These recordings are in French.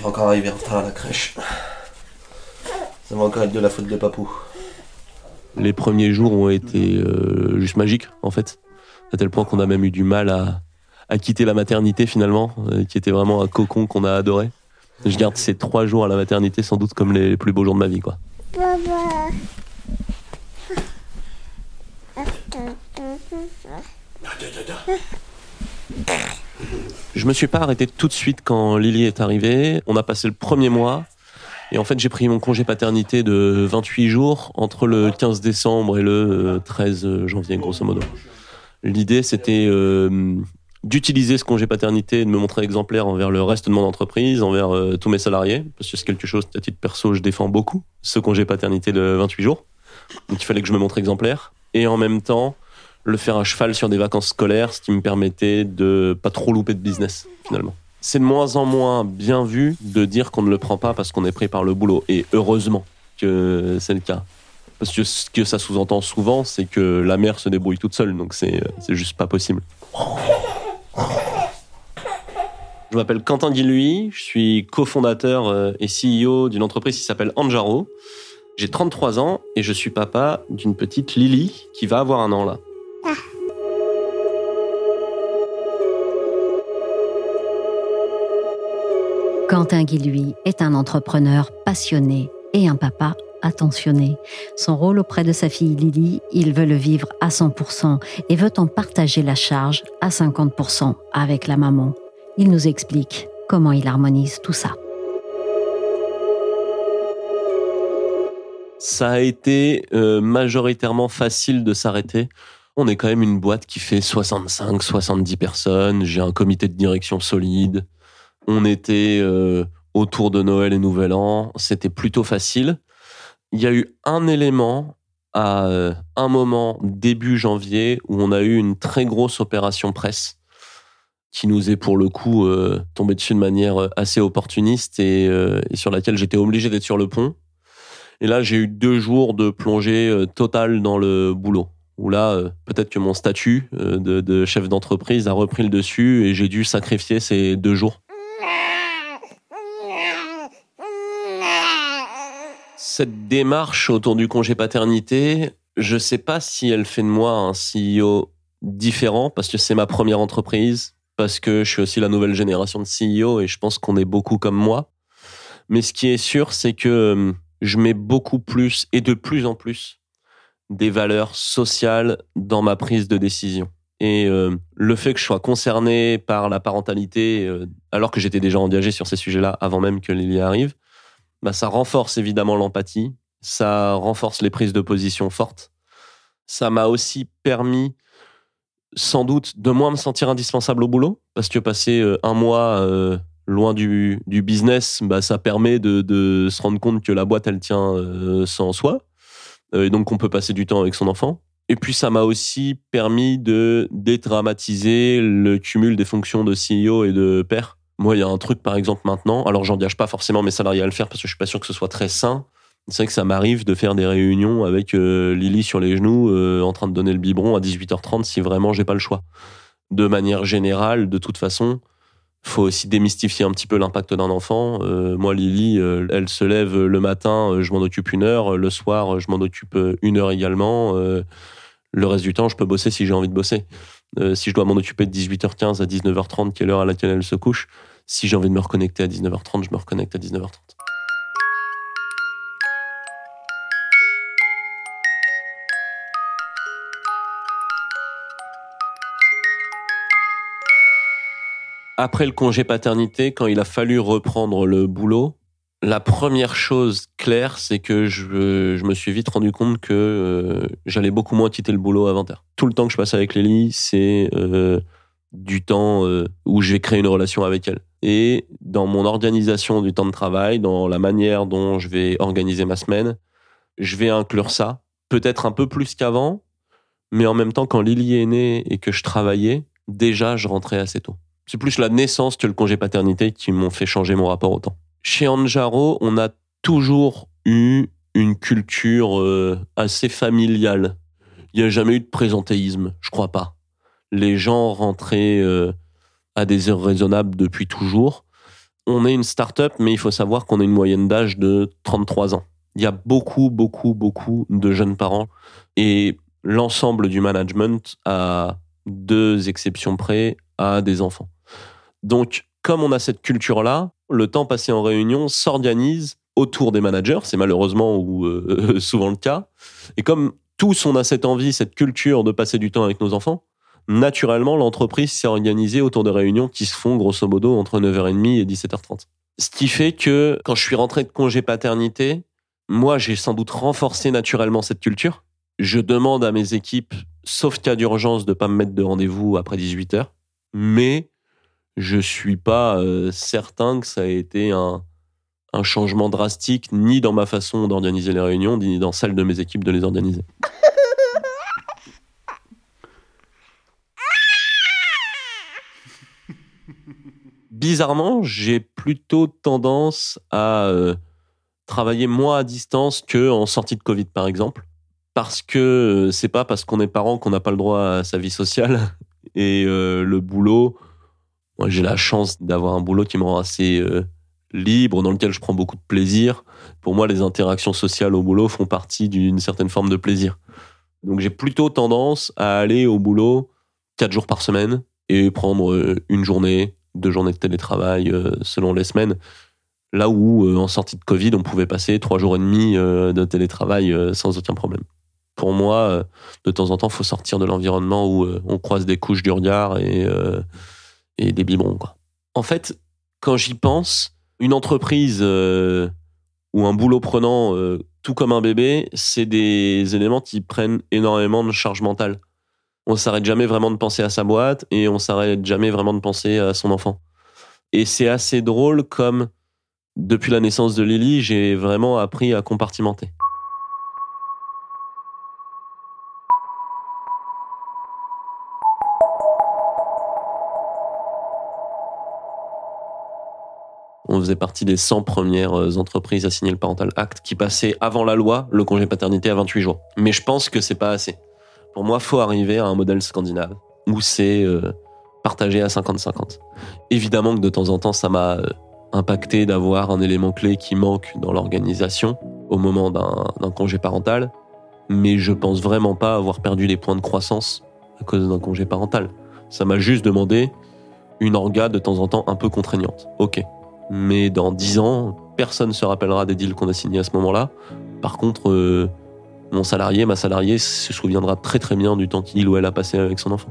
vais encore arriver en retard à la crèche. Ça va encore être de la faute de Papou. Les premiers jours ont été euh, juste magiques, en fait. À tel point qu'on a même eu du mal à, à quitter la maternité, finalement, euh, qui était vraiment un cocon qu'on a adoré. Je garde ces trois jours à la maternité sans doute comme les plus beaux jours de ma vie, quoi. Je me suis pas arrêté tout de suite quand Lily est arrivée. On a passé le premier mois. Et en fait, j'ai pris mon congé paternité de 28 jours entre le 15 décembre et le 13 euh, janvier, grosso modo. L'idée, c'était euh, d'utiliser ce congé paternité et de me montrer exemplaire envers le reste de mon entreprise, envers euh, tous mes salariés, parce que c'est quelque chose, à titre perso, je défends beaucoup, ce congé paternité de 28 jours. Donc il fallait que je me montre exemplaire. Et en même temps, le faire à cheval sur des vacances scolaires, ce qui me permettait de pas trop louper de business, finalement. C'est de moins en moins bien vu de dire qu'on ne le prend pas parce qu'on est pris par le boulot. Et heureusement que c'est le cas. Parce que ce que ça sous-entend souvent, c'est que la mère se débrouille toute seule, donc c'est juste pas possible. Je m'appelle Quentin Guilhuy, je suis cofondateur euh, et CEO d'une entreprise qui s'appelle Anjaro. J'ai 33 ans et je suis papa d'une petite Lily qui va avoir un an là. Quentin Guilhuy est un entrepreneur passionné et un papa attentionné. Son rôle auprès de sa fille Lily, il veut le vivre à 100% et veut en partager la charge à 50% avec la maman. Il nous explique comment il harmonise tout ça. Ça a été euh, majoritairement facile de s'arrêter. On est quand même une boîte qui fait 65, 70 personnes. J'ai un comité de direction solide. On était euh, autour de Noël et Nouvel An. C'était plutôt facile. Il y a eu un élément à euh, un moment début janvier où on a eu une très grosse opération presse qui nous est pour le coup euh, tombé dessus de manière assez opportuniste et, sur laquelle j'étais obligé d'être sur le pont. Et là, j'ai eu deux jours de plongée totale dans le boulot. Où là, peut-être que mon statut de, de chef d'entreprise a repris le dessus et j'ai dû sacrifier ces deux jours. Cette démarche autour du congé paternité, je sais pas si elle fait de moi un CEO différent parce que c'est ma première entreprise, parce que je suis aussi la nouvelle génération de CEO et je pense qu'on est beaucoup comme moi. Mais ce qui est sûr, c'est que euh, je mets beaucoup plus et de plus en plus des valeurs sociales dans ma prise de décision. Et euh, le fait que je sois concerné par la parentalité, euh, alors que j'étais déjà engagé sur ces sujets-là avant même que Lily arrive, bah, ça renforce évidemment l'empathie, ça renforce les prises de position fortes. Ça m'a aussi permis sans doute de moins me sentir indispensable au boulot, parce que passer euh, un mois loin du, business, bah, ça permet de, se rendre compte que la boîte, elle tient sans soi, et donc on peut passer du temps avec son enfant. Et puis ça m'a aussi permis de dédramatiser le cumul des fonctions de CEO et de père. Moi, il y a un truc, par exemple, maintenant, alors j'engage pas forcément mes salariés à le faire parce que je suis pas sûr que ce soit très sain, c'est vrai que ça m'arrive de faire des réunions avec euh, Lily sur les genoux, euh, en train de donner le biberon à 18h30 si vraiment j'ai pas le choix. De manière générale, de toute façon, faut aussi démystifier un petit peu l'impact d'un enfant. Euh, moi, Lily, elle se lève le matin, je m'en occupe une heure. Le soir, je m'en occupe une heure également. le reste du temps, je peux bosser si j'ai envie de bosser. si je dois m'en occuper de 18h15 à 19h30, qui est l'heure à laquelle elle se couche, si j'ai envie de me reconnecter à 19h30, je me reconnecte à 19h30. Après le congé paternité, quand il a fallu reprendre le boulot, la première chose claire, c'est que je, me suis vite rendu compte que euh, j'allais beaucoup moins quitter le boulot à 20h. Tout le temps que je passe avec Lélie, c'est euh, du temps euh, où je vais créer une relation avec elle. Et dans mon organisation du temps de travail, dans la manière dont je vais organiser ma semaine, je vais inclure ça. Peut-être un peu plus qu'avant, mais en même temps, quand Lily est née et que je travaillais, déjà, je rentrais assez tôt. C'est plus la naissance que le congé paternité qui m'ont fait changer mon rapport au temps. Chez Anjaro, on a toujours eu une culture euh, assez familiale. Il n'y a jamais eu de présentéisme, je crois pas. Les gens rentraient euh, à des heures raisonnables depuis toujours. on est une start-up, mais il faut savoir qu'on a une moyenne d'âge de 33 ans. Il y a beaucoup, beaucoup, beaucoup de jeunes parents. Et l'ensemble du management, à deux exceptions près, a des enfants. Donc, comme on a cette culture-là, le temps passé en réunion s'organise autour des managers. C'est malheureusement ou euh, souvent le cas. Et comme tous on a cette envie, cette culture de passer du temps avec nos enfants, naturellement, l'entreprise s'est organisée autour de réunions qui se font grosso modo entre 9h30 et 17h30. Ce qui fait que quand je suis rentré de congé paternité, moi, j'ai sans doute renforcé naturellement cette culture. Je demande à mes équipes, sauf cas d'urgence, de pas me mettre de rendez-vous après 18h. Mais je suis pas euh, certain que ça ait été un, changement drastique, ni dans ma façon d'organiser les réunions, ni dans celle de mes équipes de les organiser. Bizarrement, j'ai plutôt tendance à euh, travailler moins à distance que en sortie de Covid, par exemple. Parce que euh, c'est pas parce qu'on est parent qu'on n'a pas le droit à sa vie sociale. Et le boulot, moi j'ai la chance d'avoir un boulot qui me rend assez libre, dans lequel je prends beaucoup de plaisir. Pour moi, les interactions sociales au boulot font partie d'une certaine forme de plaisir. Donc j'ai plutôt tendance à aller au boulot quatre jours par semaine et prendre euh, une journée, deux journées de télétravail euh, selon les semaines. Là où, euh, en sortie de Covid, on pouvait passer trois jours et demi de télétravail sans aucun problème. Pour moi, de temps en temps, faut sortir de l'environnement où on croise des couches du regard et, et des biberons. Quoi. En fait, quand j'y pense, une entreprise euh, ou un boulot prenant, euh, tout comme un bébé, c'est des éléments qui prennent énormément de charge mentale. On s'arrête jamais vraiment de penser à sa boîte et on s'arrête jamais vraiment de penser à son enfant. Et c'est assez drôle comme depuis la naissance de Lily, j'ai vraiment appris à compartimenter. Faisait partie des 100 premières euh, entreprises à signer le Parental Act qui passaient avant la loi le congé paternité à 28 jours. Mais je pense que c'est pas assez. Pour moi, faut arriver à un modèle scandinave où c'est euh, partagé à 50-50. Évidemment que de temps en temps, ça m'a euh, impacté d'avoir un élément clé qui manque dans l'organisation au moment d'un congé parental, mais je pense vraiment pas avoir perdu des points de croissance à cause d'un congé parental. Ça m'a juste demandé une orga de temps en temps un peu contraignante. Ok, mais dans 10 ans, personne ne se rappellera des deals qu'on a signés à ce moment-là. Par contre, euh, mon salarié, ma salariée se souviendra très très bien du temps qu'il ou elle a passé avec son enfant.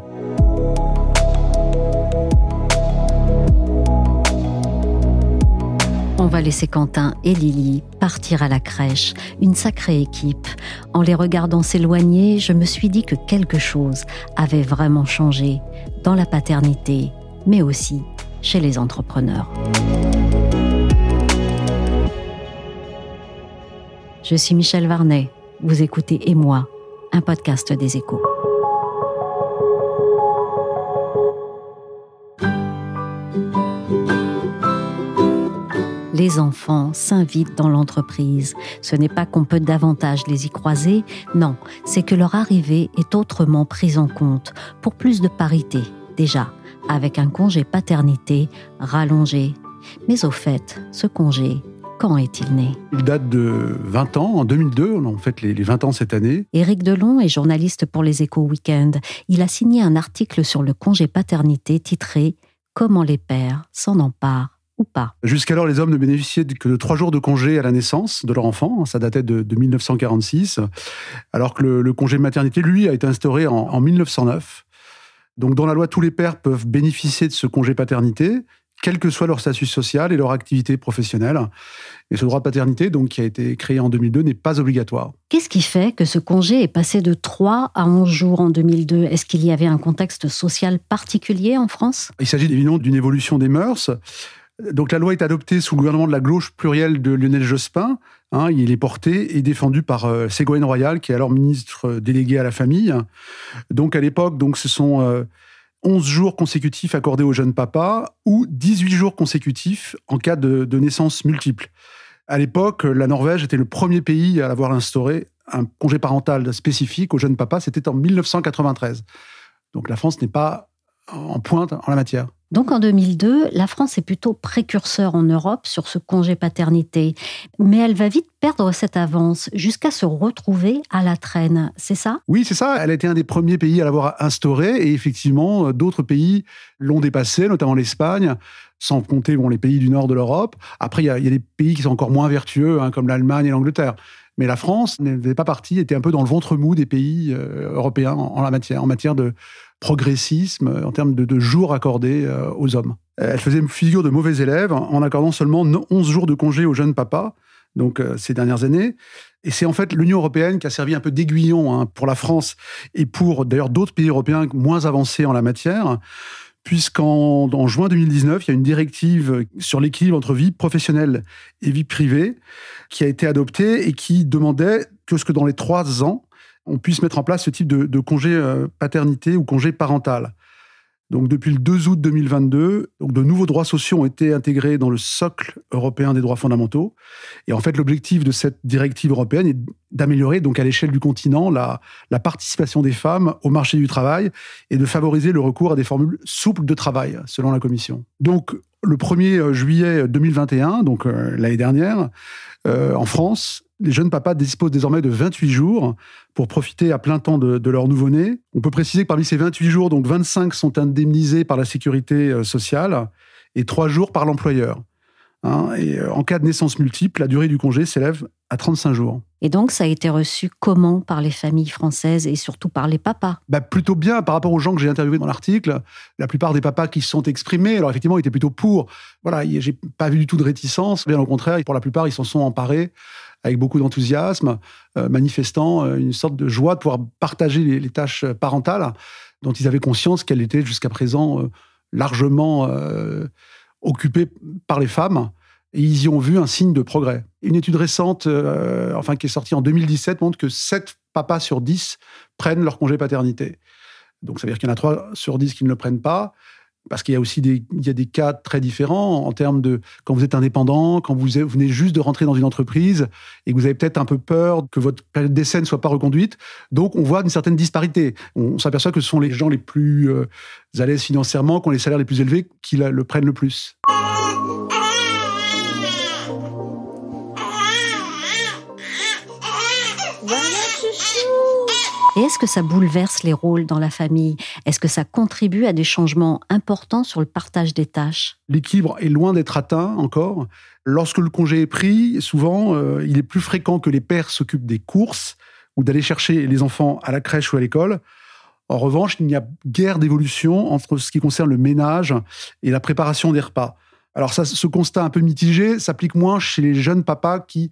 On va laisser Quentin et Lily partir à la crèche, une sacrée équipe. En les regardant s'éloigner, je me suis dit que quelque chose avait vraiment changé dans la paternité, mais aussi chez les entrepreneurs. Je suis Michel Varnet. Vous écoutez Et moi, un podcast des échos. Les enfants s'invitent dans l'entreprise. Ce n'est pas qu'on peut davantage les y croiser, non, c'est que leur arrivée est autrement prise en compte, pour plus de parité, déjà, avec un congé paternité rallongé. Mais au fait, ce congé quand est-il né Il date de 20 ans, en 2002, on en fait les, 20 ans cette année. Éric Delon est journaliste pour les Échos Weekend. Il a signé un article sur le congé paternité titré Comment les pères s'en emparent ou pas. Jusqu'alors, les hommes ne bénéficiaient que de trois jours de congé à la naissance de leur enfant. Ça datait de, 1946. Alors que le, congé de maternité, lui, a été instauré en, en 1909. Donc, dans la loi, tous les pères peuvent bénéficier de ce congé paternité quel que soit leur statut social et leur activité professionnelle. Et ce droit de paternité, donc, qui a été créé en 2002, n'est pas obligatoire. Qu'est-ce qui fait que ce congé est passé de 3 à 11 jours en 2002 Est-ce qu'il y avait un contexte social particulier en France? Il s'agit évidemment d'une évolution des mœurs. Donc la loi est adoptée sous le gouvernement de la gauche plurielle de Lionel Jospin. Hein, il est porté et défendu par euh, Ségolène Royal, qui est alors ministre délégué à la famille. Donc à l'époque, donc ce sont euh, 11 jours consécutifs accordés aux jeunes papas ou 18 jours consécutifs en cas de, naissance multiple. À l'époque, la Norvège était le premier pays à avoir instauré un congé parental spécifique aux jeunes papas. C'était en 1993. Donc la France n'est pas en pointe en la matière. Donc en 2002, la France est plutôt précurseur en Europe sur ce congé paternité, mais elle va vite perdre cette avance jusqu'à se retrouver à la traîne, c'est ça? Oui, c'est ça. Elle a été un des premiers pays à l'avoir instauré et effectivement, d'autres pays l'ont dépassé, notamment l'Espagne sans compter bon, les pays du nord de l'Europe. Après, il y, a des pays qui sont encore moins vertueux, hein, comme l'Allemagne et l'Angleterre. Mais la France n'était pas partie, était un peu dans le ventre mou des pays euh, européens en, la matière, en matière de progressisme, en termes de, jours accordés euh, aux hommes. Elle faisait figure de mauvais élève en accordant seulement 11 jours de congé aux jeunes papas, donc euh, ces dernières années. Et c'est en fait l'Union européenne qui a servi un peu d'aiguillon hein, pour la France et pour d'ailleurs d'autres pays européens moins avancés en la matière puisqu'en juin 2019, il y a une directive sur l'équilibre entre vie professionnelle et vie privée qui a été adoptée et qui demandait que ce que dans les trois ans, on puisse mettre en place ce type de, congé euh, paternité ou congé parental. Donc depuis le 2 août 2022, donc de nouveaux droits sociaux ont été intégrés dans le socle européen des droits fondamentaux. Et en fait, l'objectif de cette directive européenne est d'améliorer donc à l'échelle du continent la, participation des femmes au marché du travail et de favoriser le recours à des formules souples de travail, selon la Commission. Donc le 1er juillet 2021, donc euh, l'année dernière, euh, en France, les jeunes papas disposent désormais de 28 jours pour profiter à plein temps de, leur nouveau-né. On peut préciser que parmi ces 28 jours, donc 25 sont indemnisés par la sécurité euh, sociale et 3 jours par l'employeur. Hein. et euh, en cas de naissance multiple, la durée du congé s'élève à 35 jours. Et donc, ça a été reçu comment par les familles françaises et surtout par les papas? Bah, Plutôt bien par rapport aux gens que j'ai interviewés dans l'article. La plupart des papas qui se sont exprimés, alors effectivement, ils étaient plutôt pour. Voilà, j'ai pas vu du tout de réticence. Bien au contraire, pour la plupart, ils s'en sont emparés avec beaucoup d'enthousiasme, euh, manifestant euh, une sorte de joie de pouvoir partager les, tâches parentales dont ils avaient conscience qu'elles étaient jusqu'à présent euh, largement occupées par les femmes. Et ils y ont vu un signe de progrès. Une étude récente, enfin qui est sortie en 2017, montre que 7 papas sur 10 prennent leur congé paternité. Donc ça veut dire qu'il y en a 3 sur 10 qui ne le prennent pas parce qu'il y a aussi des, il y a des cas très différents en termes de quand vous êtes indépendant, quand vous venez juste de rentrer dans une entreprise et que vous avez peut-être un peu peur que votre période d'essai ne soit pas reconduite. Donc, on voit une certaine disparité. On, s'aperçoit que ce sont les gens les plus euh, à l'aise financièrement, qui ont les salaires les plus élevés, qui le prennent le plus. Et est-ce que ça bouleverse les rôles dans la famille? Est-ce que ça contribue à des changements importants sur le partage des tâches? L'équilibre est loin d'être atteint encore. Lorsque le congé est pris, souvent, euh, il est plus fréquent que les pères s'occupent des courses ou d'aller chercher les enfants à la crèche ou à l'école. En revanche, il n'y a guère d'évolution entre ce qui concerne le ménage et la préparation des repas. Alors ça, ce constat un peu mitigé s'applique moins chez les jeunes papas qui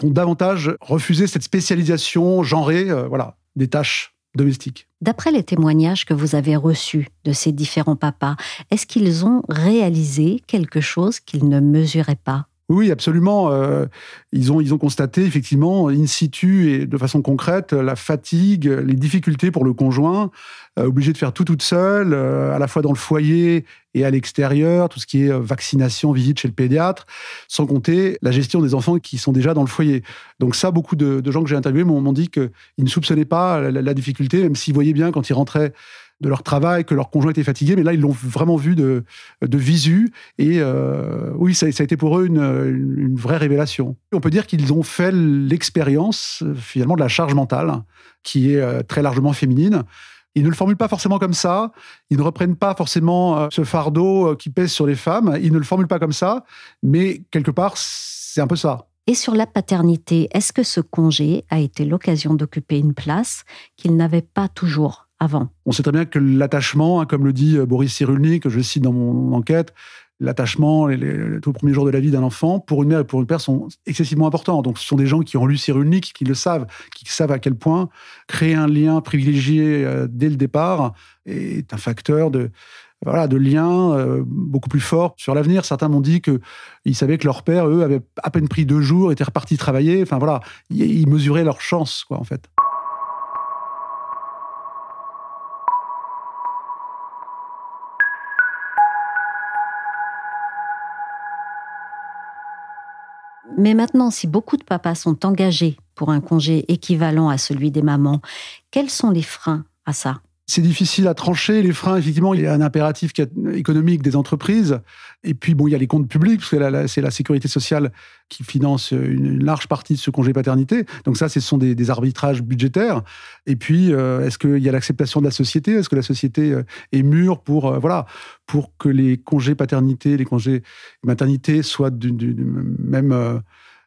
vont davantage refuser cette spécialisation genrée. Euh, voilà, des tâches domestiques. D'après les témoignages que vous avez reçus de ces différents papas, est-ce qu'ils ont réalisé quelque chose qu'ils ne mesuraient pas? Oui, absolument. Euh, ils, ont, ils ont constaté effectivement in situ et de façon concrète la fatigue, les difficultés pour le conjoint, euh, obligé de faire tout toute seule, euh, à la fois dans le foyer et à l'extérieur, tout ce qui est vaccination, visite chez le pédiatre, sans compter la gestion des enfants qui sont déjà dans le foyer. Donc ça, beaucoup de, gens que j'ai interviewés m'ont dit qu'ils ne soupçonnaient pas la, la difficulté, même s'ils voyaient bien quand ils rentraient de leur travail, que leur conjoint était fatigué, mais là, ils l'ont vraiment vu de, de visu. Et euh, oui, ça, a été pour eux une, une, vraie révélation. On peut dire qu'ils ont fait l'expérience, finalement, de la charge mentale, qui est euh, très largement féminine. Ils ne le formulent pas forcément comme ça. Ils ne reprennent pas forcément euh, ce fardeau qui pèse sur les femmes. Ils ne le formulent pas comme ça. Mais quelque part, c'est un peu ça. Et sur la paternité, est-ce que ce congé a été l'occasion d'occuper une place qu'il n'avait pas toujours? On sait très bien que l'attachement, hein, comme le dit euh, Boris Cyrulnik, que je cite dans mon enquête, l'attachement, les, les, tout premiers jours de la vie d'un enfant, pour une mère et pour une père, sont excessivement importants. Donc, ce sont des gens qui ont lu Cyrulnik, qui le savent, qui savent à quel point créer un lien privilégié euh, dès le départ est un facteur de, voilà, de lien euh, beaucoup plus fort sur l'avenir. Certains m'ont dit qu'ils savaient que leur père, eux, avait à peine pris deux jours, étaient repartis travailler. Enfin, voilà, ils mesuraient leur chance, quoi, en fait. Mais maintenant, si beaucoup de papas sont engagés pour un congé équivalent à celui des mamans, quels sont les freins à ça? C'est difficile à trancher. Les freins, effectivement, il y a un impératif économique des entreprises. Et puis, bon, il y a les comptes publics, parce que c'est la sécurité sociale qui finance une, large partie de ce congé paternité. Donc ça, ce sont des, arbitrages budgétaires. Et puis, euh, est-ce qu'il y a l'acceptation de la société? Est-ce que la société euh, est mûre pour, euh, voilà, pour que les congés paternité, les congés maternité soient du, même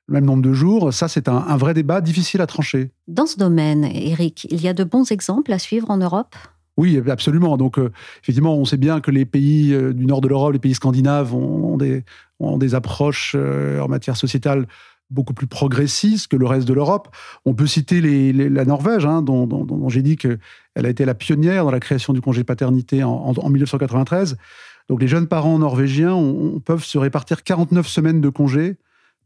même nombre de jours. Ça, c'est un, vrai débat difficile à trancher. Dans ce domaine, Eric, il y a de bons exemples à suivre en Europe? Oui, absolument. Donc, euh, effectivement, on sait bien que les pays euh, du nord de l'Europe, les pays scandinaves, ont, des, ont des, approches euh, en matière sociétale beaucoup plus progressistes que le reste de l'Europe. On peut citer la Norvège, hein, dont, j'ai dit qu'elle a été la pionnière dans la création du congé paternité en, 1993. Donc, les jeunes parents norvégiens peuvent se répartir 49 semaines de congé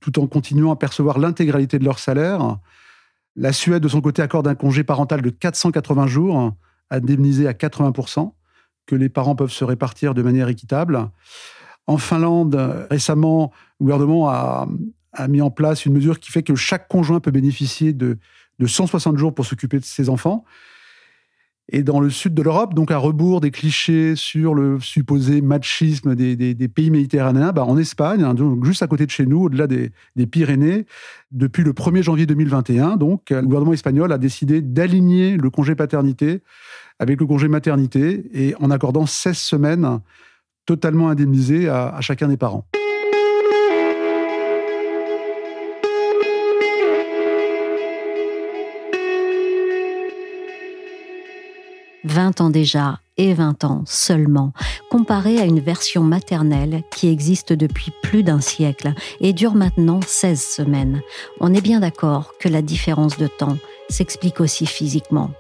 tout en continuant à percevoir l'intégralité de leur salaire. La Suède, de son côté, accorde un congé parental de 480 jours, indemnisé à 80%, que les parents peuvent se répartir de manière équitable. En Finlande, récemment, le gouvernement a, mis en place une mesure qui fait que chaque conjoint peut bénéficier de, de 160 jours pour s'occuper de ses enfants. Et dans le sud de l'Europe, donc à rebours des clichés sur le supposé machisme des, pays méditerranéens, bah en Espagne, hein, juste à côté de chez nous, au-delà des, Pyrénées, depuis le 1er janvier 2021, donc, le gouvernement espagnol a décidé d'aligner le congé paternité avec le congé maternité et en accordant 16 semaines totalement indemnisées à chacun des parents. 20 ans déjà et 20 ans seulement, comparé à une version maternelle qui existe depuis plus d'un siècle et dure maintenant 16 semaines. On est bien d'accord que la différence de temps s'explique aussi physiquement.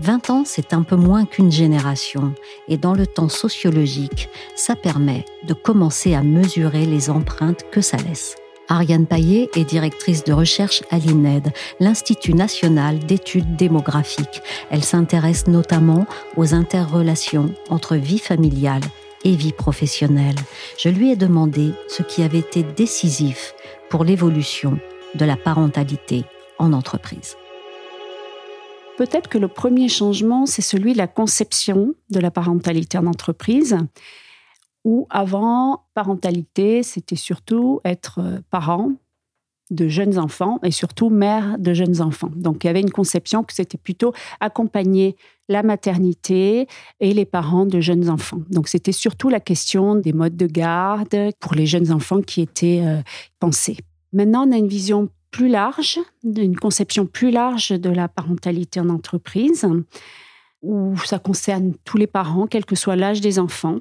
20 ans, c'est un peu moins qu'une génération, et dans le temps sociologique, ça permet de commencer à mesurer les empreintes que ça laisse. Ariane Paillet est directrice de recherche à l'INED, l'Institut national d'études démographiques. Elle s'intéresse notamment aux interrelations entre vie familiale et vie professionnelle. Je lui ai demandé ce qui avait été décisif pour l'évolution de la parentalité en entreprise. Peut-être que le premier changement, c'est celui de la conception de la parentalité en entreprise où avant, parentalité, c'était surtout être euh, parent de jeunes enfants et surtout mère de jeunes enfants. Donc il y avait une conception que c'était plutôt accompagner la maternité et les parents de jeunes enfants. Donc c'était surtout la question des modes de garde pour les jeunes enfants qui étaient euh, pensés. Maintenant, on a une vision plus large, une conception plus large de la parentalité en entreprise, où ça concerne tous les parents, quel que soit l'âge des enfants.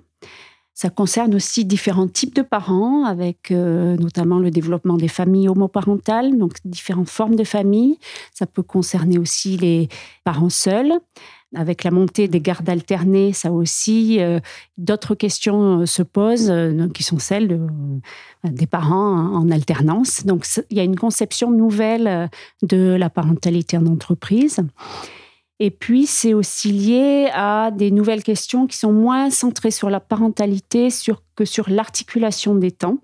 Ça concerne aussi différents types de parents, avec euh, notamment le développement des familles homoparentales, donc différentes formes de familles. Ça peut concerner aussi les parents seuls. Avec la montée des gardes alternées, ça aussi, euh, d'autres questions euh, se posent, qui sont celles des parents en alternance. Donc, il y a une conception nouvelle de la parentalité en entreprise. Et puis, c'est aussi lié à des nouvelles questions qui sont moins centrées sur la parentalité que sur l'articulation des temps.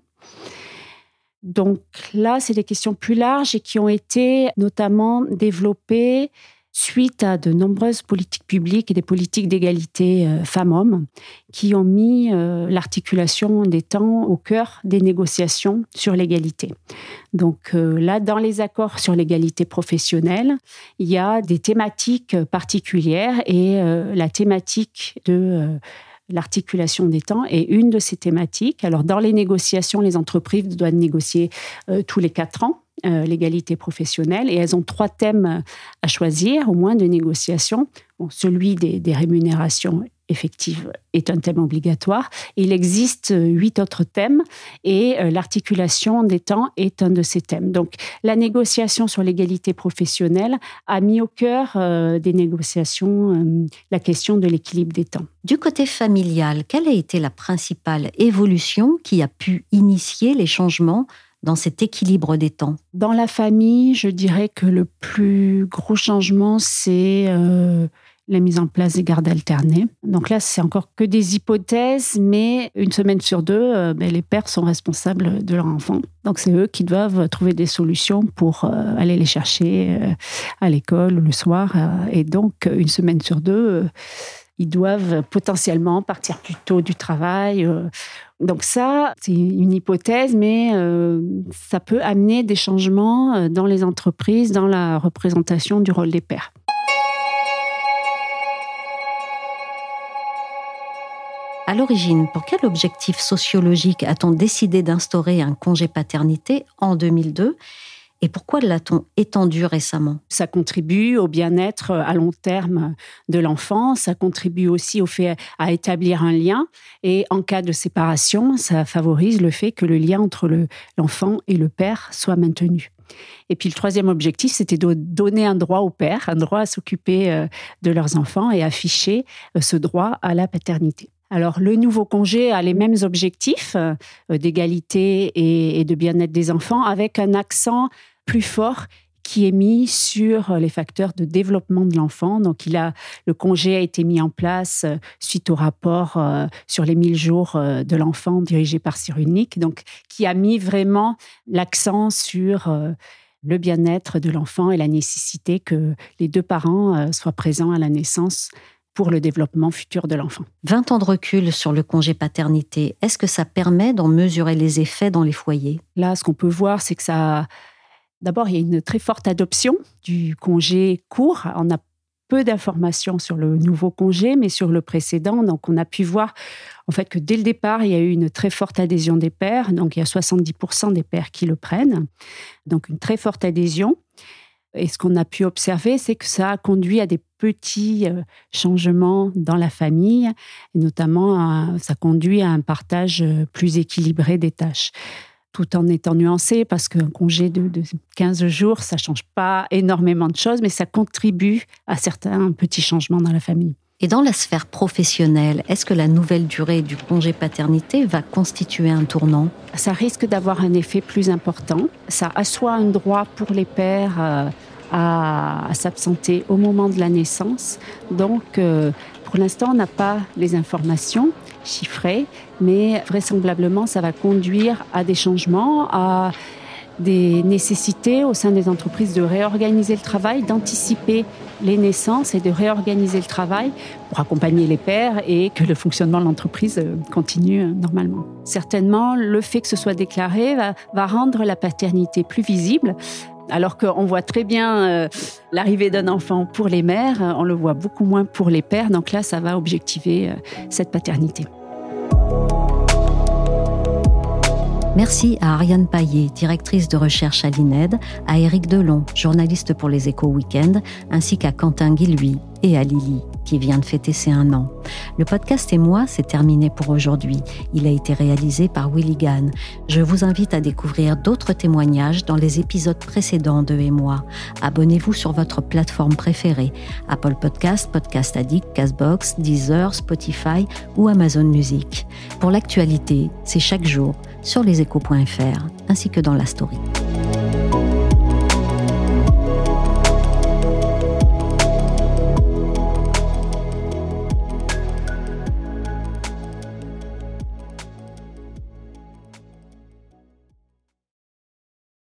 Donc là, c'est des questions plus larges et qui ont été notamment développées suite à de nombreuses politiques publiques et des politiques d'égalité euh, femmes-hommes qui ont mis euh, l'articulation des temps au cœur des négociations sur l'égalité. Donc euh, là, dans les accords sur l'égalité professionnelle, il y a des thématiques particulières et la thématique de l'articulation des temps est une de ces thématiques. Alors, dans les négociations, les entreprises doivent négocier tous les quatre ans. Euh, l'égalité professionnelle. Et elles ont trois thèmes à choisir, au moins de négociation. celui des, rémunérations effectives est un thème obligatoire. Il existe huit autres thèmes et euh, l'articulation des temps est un de ces thèmes. Donc la négociation sur l'égalité professionnelle a mis au cœur euh, des négociations la question de l'équilibre des temps. Du côté familial, quelle a été la principale évolution qui a pu initier les changements dans cet équilibre des temps? Dans la famille, je dirais que le plus gros changement, c'est euh, la mise en place des gardes alternés. Donc là, c'est encore que des hypothèses, mais une semaine sur deux, euh, ben, les pères sont responsables de leur enfant. Donc c'est eux qui doivent trouver des solutions pour euh, aller les chercher à l'école le soir. et donc, une semaine sur deux, ils doivent potentiellement partir plus tôt du travail. Euh. Donc ça, c'est une hypothèse, mais euh, ça peut amener des changements euh, dans les entreprises, dans la représentation du rôle des pères. À l'origine, pour quel objectif sociologique a-t-on décidé d'instaurer un congé paternité en 2002 et pourquoi l'a-t-on étendu récemment? Ça contribue au bien-être euh, à long terme de l'enfant, ça contribue aussi au fait à établir un lien. Et en cas de séparation, ça favorise le fait que le lien entre l'enfant et le père soit maintenu. Et puis le troisième objectif, c'était de donner un droit au père, un droit à s'occuper euh, de leurs enfants et afficher euh, ce droit à la paternité. Alors, le nouveau congé a les mêmes objectifs d'égalité et de bien-être des enfants, avec un accent plus fort qui est mis sur les facteurs de développement de l'enfant. Donc, a, le congé a été mis en place euh, suite au rapport euh, sur les 1000 jours euh, de l'enfant dirigé par Cyrulnik, donc qui a mis vraiment l'accent sur le bien-être de l'enfant et la nécessité que les deux parents soient présents à la naissance pour le développement futur de l'enfant. 20 ans de recul sur le congé paternité, est-ce que ça permet d'en mesurer les effets dans les foyers? Là, ce qu'on peut voir, c'est que ça D'abord, il y a une très forte adoption du congé court. On a peu d'informations sur le nouveau congé, mais sur le précédent. Donc, on a pu voir en fait que dès le départ, il y a eu une très forte adhésion des pères. Donc, il y a 70% des pères qui le prennent. Donc, une très forte adhésion. Et ce qu'on a pu observer, c'est que ça a conduit à des petits euh, changements dans la famille, et notamment ça conduit à un partage euh, plus équilibré des tâches tout en étant nuancé, parce qu'un congé de, 15 jours, ça change pas énormément de choses, mais ça contribue à certains petits changements dans la famille. Et dans la sphère professionnelle, est-ce que la nouvelle durée du congé paternité va constituer un tournant? Ça risque d'avoir un effet plus important. Ça assoit un droit pour les pères euh, à, s'absenter au moment de la naissance. Donc, euh, pour l'instant, on n'a pas les informations chiffrées, mais vraisemblablement, ça va conduire à des changements, à des nécessités au sein des entreprises de réorganiser le travail, d'anticiper les naissances et de réorganiser le travail pour accompagner les pères et que le fonctionnement de l'entreprise euh, continue euh, normalement. Certainement, le fait que ce soit déclaré va, rendre la paternité plus visible alors qu'on voit très bien euh, l'arrivée d'un enfant pour les mères, on le voit beaucoup moins pour les pères. Donc là, ça va objectiver cette paternité. Merci à Ariane Paillet, directrice de recherche à l'INED, à Éric Delon, journaliste pour les Échos Weekend, ainsi qu'à Quentin Guilhuy et à Lily, qui vient de fêter ses un an. Le podcast et moi, c'est terminé pour aujourd'hui. Il a été réalisé par Willy Gann. Je vous invite à découvrir d'autres témoignages dans les épisodes précédents de Et moi. Abonnez-vous sur votre plateforme préférée Apple Podcast, Podcast Addict, Castbox, Deezer, Spotify ou Amazon Music. Pour l'actualité, c'est chaque jour sur leséchos.fr ainsi que dans la story.